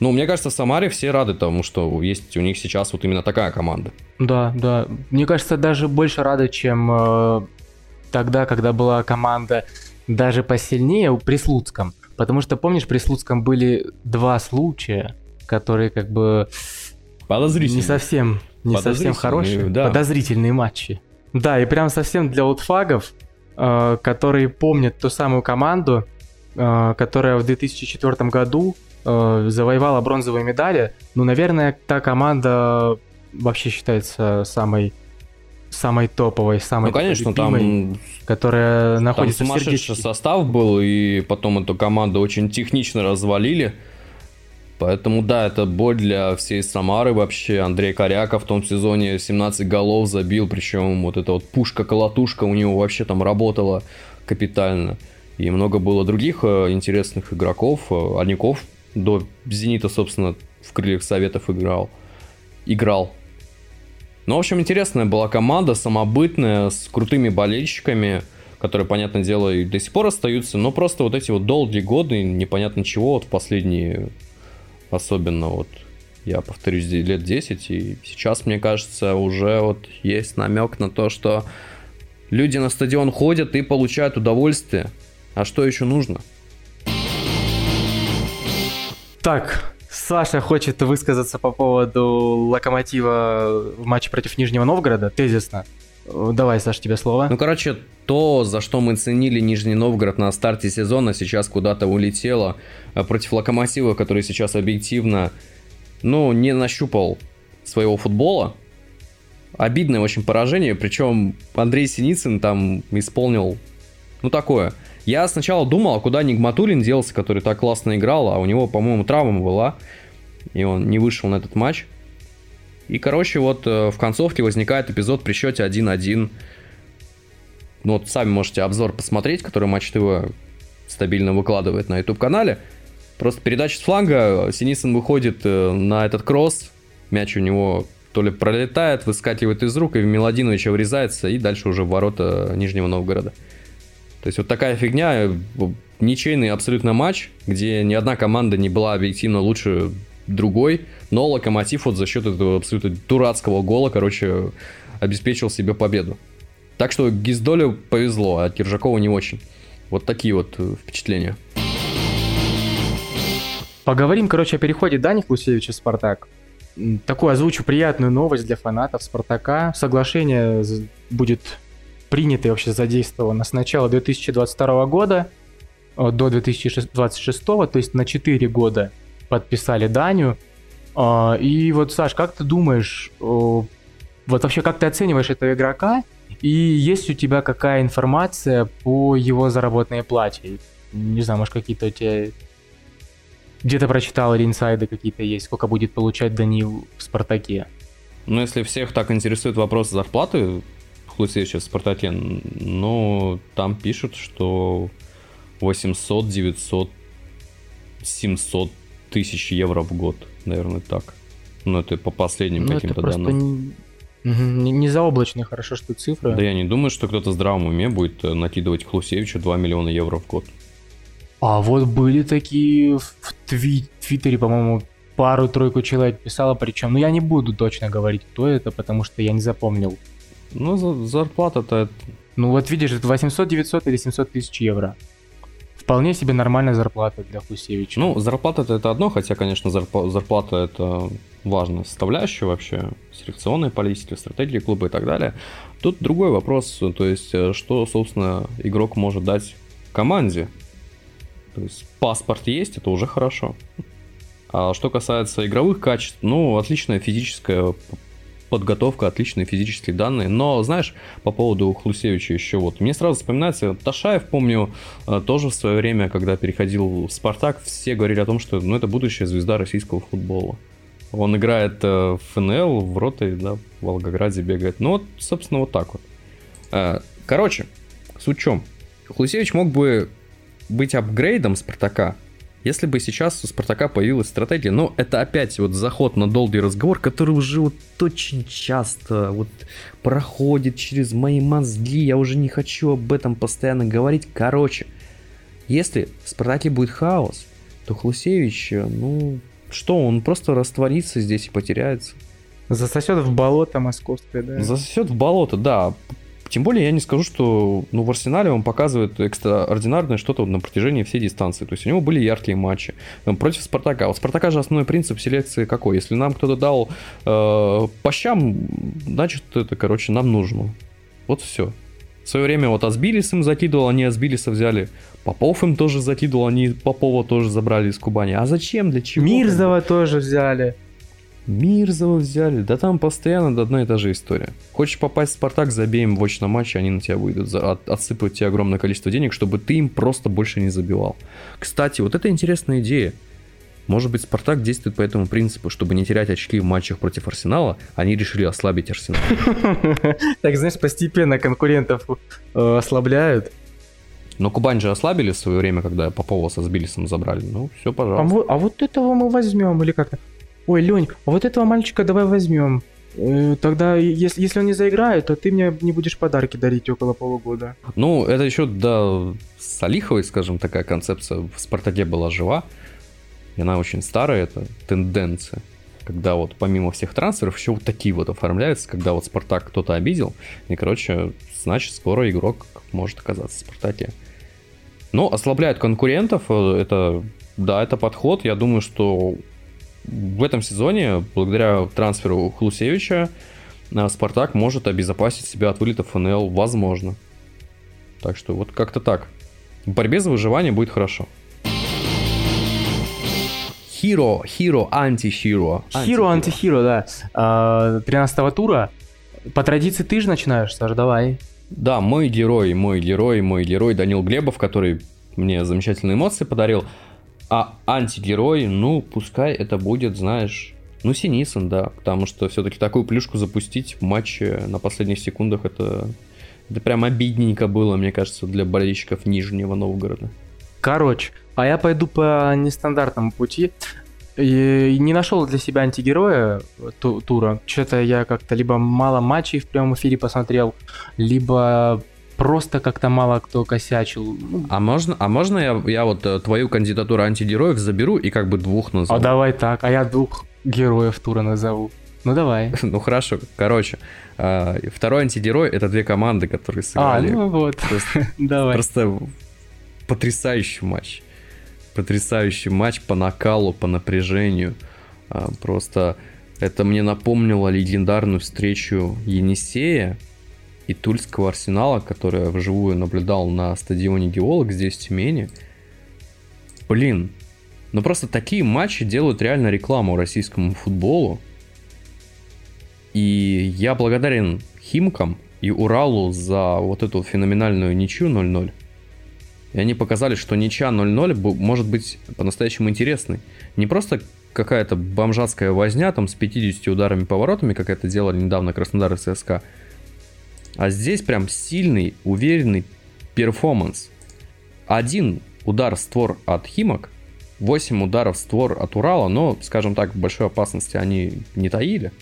Ну, мне кажется, в Самаре все рады тому, что есть у них сейчас вот именно такая команда. Да, да. Мне кажется, даже больше рады, чем э, тогда, когда была команда даже посильнее при Слуцком. Потому что, помнишь, при Слуцком были два случая, которые как бы не совсем, не совсем хорошие, да. подозрительные матчи. Да, и прям совсем для олдфагов, э, которые помнят ту самую команду, э, которая в 2004 году э, завоевала бронзовые медали. Ну, наверное, та команда вообще считается самой самой топовой, самой ну, конечно, любимой, там, которая находится там сумасшедший состав был, и потом эту команду очень технично развалили. Поэтому да, это боль для всей Самары вообще. Андрей Коряков в том сезоне 17 голов забил, причем вот эта вот пушка-колотушка у него вообще там работала капитально. И много было других э, интересных игроков. Э, Одняков до Зенита, собственно, в крыльях Советов играл. Играл. Ну, в общем, интересная была команда, самобытная, с крутыми болельщиками, которые, понятное дело, и до сих пор остаются, но просто вот эти вот долгие годы, непонятно чего, вот в последние особенно вот я повторюсь, лет 10, и сейчас, мне кажется, уже вот есть намек на то, что люди на стадион ходят и получают удовольствие. А что еще нужно? Так, Саша хочет высказаться по поводу Локомотива в матче против Нижнего Новгорода, тезисно. Давай, Саша, тебе слово. Ну, короче, то, за что мы ценили Нижний Новгород на старте сезона, сейчас куда-то улетело. А против Локомотива, который сейчас объективно, ну, не нащупал своего футбола. Обидное очень поражение, причем Андрей Синицын там исполнил, ну, такое. Я сначала думал, а куда Нигматулин делся, который так классно играл, а у него, по-моему, травма была, и он не вышел на этот матч. И, короче, вот э, в концовке возникает эпизод при счете 1-1. Ну вот сами можете обзор посмотреть, который Матч ТВ стабильно выкладывает на YouTube-канале. Просто передача с фланга, Синисон выходит э, на этот кросс, мяч у него то ли пролетает, выскакивает из рук, и в Мелодиновича врезается, и дальше уже в ворота Нижнего Новгорода. То есть вот такая фигня, э, ничейный абсолютно матч, где ни одна команда не была объективно лучше другой, но Локомотив вот за счет этого абсолютно дурацкого гола, короче, обеспечил себе победу. Так что Гиздолю повезло, а Киржакову не очень. Вот такие вот э, впечатления. Поговорим, короче, о переходе Дани Хлусевича в «Спартак». Такую озвучу приятную новость для фанатов «Спартака». Соглашение будет принято и вообще задействовано с начала 2022 года э, до 2026, то есть на 4 года подписали Даню. А, и вот, Саш, как ты думаешь, вот вообще как ты оцениваешь этого игрока и есть у тебя какая информация по его заработной плате? Не знаю, может какие-то у тебя где-то прочитал или инсайды какие-то есть, сколько будет получать Данил в Спартаке? Ну, если всех так интересует вопрос зарплаты Хлусевича в Спартаке, ну, там пишут, что 800, 900, 700 тысяч евро в год, наверное, так. Ну, это по последним ну, каким-то данным. Не, не заоблачные, хорошо, что цифры. Да я не думаю, что кто-то в здравом уме будет э, накидывать Хлусевичу 2 миллиона евро в год. А вот были такие в тви- Твиттере, по-моему, пару-тройку человек писало, причем, ну я не буду точно говорить, кто это, потому что я не запомнил. Ну, за, зарплата-то... Ну вот видишь, это 800, 900 или 700 тысяч евро. Вполне себе нормальная зарплата для Хусевича. Ну, зарплата это одно, хотя, конечно, зарплата это важная составляющая вообще селекционной политики, стратегии клуба и так далее. Тут другой вопрос, то есть, э, что, собственно, игрок может дать команде. То есть, паспорт есть, это уже хорошо. А что касается игровых качеств, ну, отличная физическая подготовка, отличные физические данные. Но, знаешь, по поводу Хлусевича еще вот, мне сразу вспоминается, Ташаев, помню, э, тоже в свое время, когда переходил в Спартак, все говорили о том, что ну, это будущая звезда российского футбола. Он играет э, в ФНЛ, в Роте, да, в Волгограде бегает. Ну вот, собственно, вот так вот. Э, короче, суть в чем? Хлусевич мог бы быть апгрейдом Спартака, если бы сейчас у Спартака появилась стратегия, но это опять вот заход на долгий разговор, который уже вот очень часто вот проходит через мои мозги, я уже не хочу об этом постоянно говорить. Короче, если в Спартаке будет хаос, то Хлусевич, ну, что, он просто растворится здесь и потеряется. Засосет в болото московское, да? Засосет в болото, да. Тем более я не скажу, что ну, в Арсенале он показывает экстраординарное что-то на протяжении всей дистанции. То есть у него были яркие матчи против Спартака. У Спартака же основной принцип селекции какой? Если нам кто-то дал э, по щам, значит это, короче, нам нужно. Вот все. В свое время вот Асбилис им закидывал, они Асбилиса взяли. Попов им тоже закидывал, они Попова тоже забрали из Кубани. А зачем, для чего? Мирзова тоже взяли. Мирзова взяли. Да там постоянно одна и та же история. Хочешь попасть в Спартак, забей им в очном матче, они на тебя выйдут, за, от, отсыпают тебе огромное количество денег, чтобы ты им просто больше не забивал. Кстати, вот это интересная идея. Может быть, Спартак действует по этому принципу, чтобы не терять очки в матчах против Арсенала, они решили ослабить Арсенал. Так, знаешь, постепенно конкурентов э, ослабляют. Но Кубань же ослабили в свое время, когда Попова со Сбилисом забрали. Ну, все, пожалуйста. А, а вот этого мы возьмем, или как-то. Ой, Лень, вот этого мальчика давай возьмем. Э, тогда, если, если он не заиграет, то ты мне не будешь подарки дарить около полугода. Ну, это еще до Салиховой, скажем, такая концепция в Спартаке была жива. И она очень старая, это тенденция. когда вот помимо всех трансферов еще вот такие вот оформляются, когда вот Спартак кто-то обидел, и, короче, значит, скоро игрок может оказаться в Спартаке. Но ослабляют конкурентов, э, это, да, это подход. Я думаю, что в этом сезоне, благодаря трансферу Хлусевича, э, Спартак может обезопасить себя от вылета ФНЛ, возможно. Так что вот как-то так. В борьбе за выживание будет хорошо. Хиро, хиро, анти-хиро. Хиро, анти-хиро, да. А, 13 тура. По традиции ты же начинаешь, Саш, давай. Да, мой герой, мой герой, мой герой Данил Глебов, который мне замечательные эмоции подарил. А антигерой, ну, пускай это будет, знаешь, ну, Синисон, да, потому что все-таки такую плюшку запустить в матче на последних секундах, это, это прям обидненько было, мне кажется, для болельщиков Нижнего Новгорода. Короче, а я пойду по нестандартному пути. И не нашел для себя антигероя ту тура. Что-то я как-то либо мало матчей в прямом эфире посмотрел, либо просто как-то мало кто косячил. А можно, а можно я, я вот э, твою кандидатуру антигероев заберу и как бы двух назову? А давай так, а я двух героев тура назову. Ну давай. ну хорошо, короче. А, второй антигерой это две команды, которые сыграли. А, ну вот. давай. Просто потрясающий матч. Потрясающий матч по накалу, по напряжению. А, просто это мне напомнило легендарную встречу Енисея и Тульского Арсенала, который я вживую наблюдал на стадионе Геолог здесь, в Тюмени. Блин, ну просто такие матчи делают реально рекламу российскому футболу. И я благодарен Химкам и Уралу за вот эту феноменальную ничью 0-0. И они показали, что ничья 0-0 может быть по-настоящему интересной. Не просто какая-то бомжатская возня там с 50 ударами поворотами, как это делали недавно Краснодар и ЦСКА, а здесь прям сильный, уверенный перформанс. Один удар в створ от Химок, 8 ударов в створ от Урала, но, скажем так, большой опасности они не таили.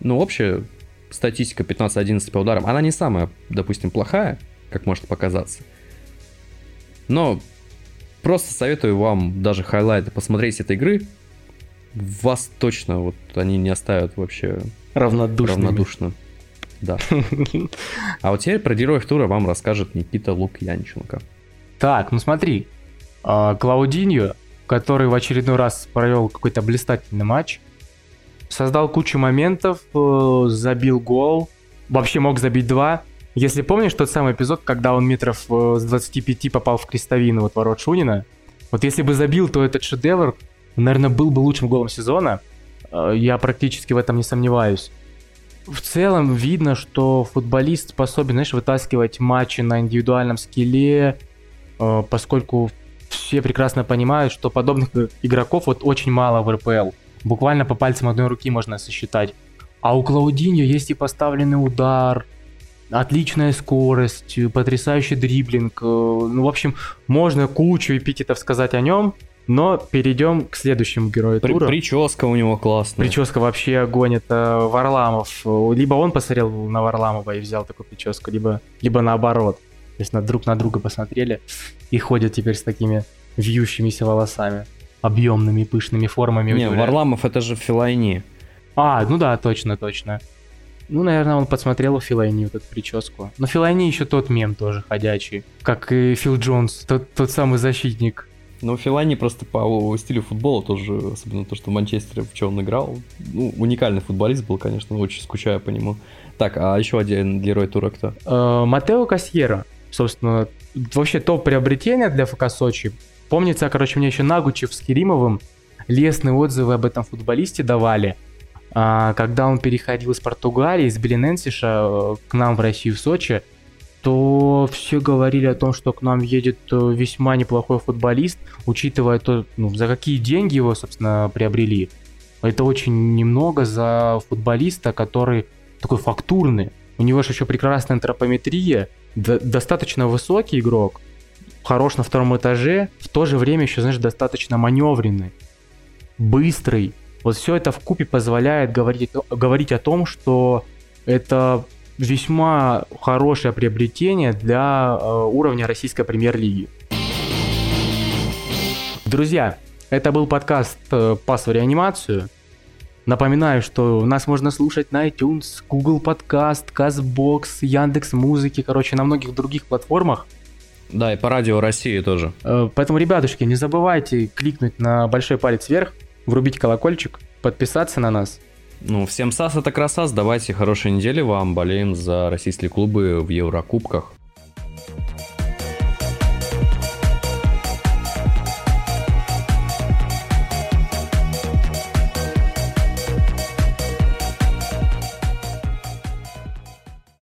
Ну, общая статистика 15-11 по ударам, она не самая, допустим, плохая, как может показаться. Но просто советую вам даже хайлайты посмотреть этой игры. Вас точно вот они не оставят вообще равнодушными. равнодушно. Да. А вот теперь про героев тура вам расскажет Никита Лукьянченко. Так, ну смотри. А, Клаудиньо, который в очередной раз провел какой-то блистательный матч, создал кучу моментов, э, забил гол, вообще мог забить два, если помнишь тот самый эпизод, когда он метров э, с 25 попал в крестовину вот ворот Шунина, вот если бы забил, то этот шедевр, наверное, был бы лучшим голом сезона. Э, я практически в этом не сомневаюсь. В целом видно, что футболист способен, знаешь, вытаскивать матчи на индивидуальном скилле, э, поскольку все прекрасно понимают, что подобных игроков вот очень мало в РПЛ. Буквально по пальцам одной руки можно сосчитать. А у Клаудиньо есть и поставленный удар, отличная скорость, потрясающий дриблинг. Э, ну, в общем, можно кучу эпитетов сказать о нем, но перейдем к следующему герою При, тура. Прическа у него классная. Прическа вообще огонь, это Варламов. Либо он посмотрел на Варламова и взял такую прическу, либо, либо наоборот. То есть на друг на друга посмотрели и ходят теперь с такими вьющимися волосами, объемными, пышными формами. Не, Варламов это же Филайни. А, ну да, точно, точно. Ну, наверное, он подсмотрел у Филайни вот эту прическу. Но Филайни еще тот мем тоже ходячий, как и Фил Джонс, тот, тот самый защитник. Ну, Филайни просто по стилю футбола тоже, особенно то, что в Манчестере, в чем он играл. Ну, уникальный футболист был, конечно, очень скучаю по нему. Так, а еще один герой тура кто? Э, Матео Кассьера. Собственно, вообще топ приобретения для ФК Сочи. Помнится, короче, мне еще Нагучев с Керимовым лестные отзывы об этом футболисте давали – а, когда он переходил из Португалии, из Белиненсиша э, к нам в Россию, в Сочи, то все говорили о том, что к нам едет э, весьма неплохой футболист, учитывая то, ну, за какие деньги его, собственно, приобрели. Это очень немного за футболиста, который такой фактурный. У него же еще прекрасная антропометрия, достаточно высокий игрок, хорош на втором этаже, в то же время еще, знаешь, достаточно маневренный, быстрый, вот все это в купе позволяет говорить, говорить о том, что это весьма хорошее приобретение для э, уровня российской премьер-лиги. Друзья, это был подкаст э, «Пас в реанимацию». Напоминаю, что нас можно слушать на iTunes, Google Podcast, CastBox, Яндекс Музыки, короче, на многих других платформах. Да, и по радио России тоже. Э, Поэтому, ребятушки, не забывайте кликнуть на большой палец вверх, врубить колокольчик, подписаться на нас. Ну, всем САС это красас, давайте хорошей недели вам, болеем за российские клубы в Еврокубках.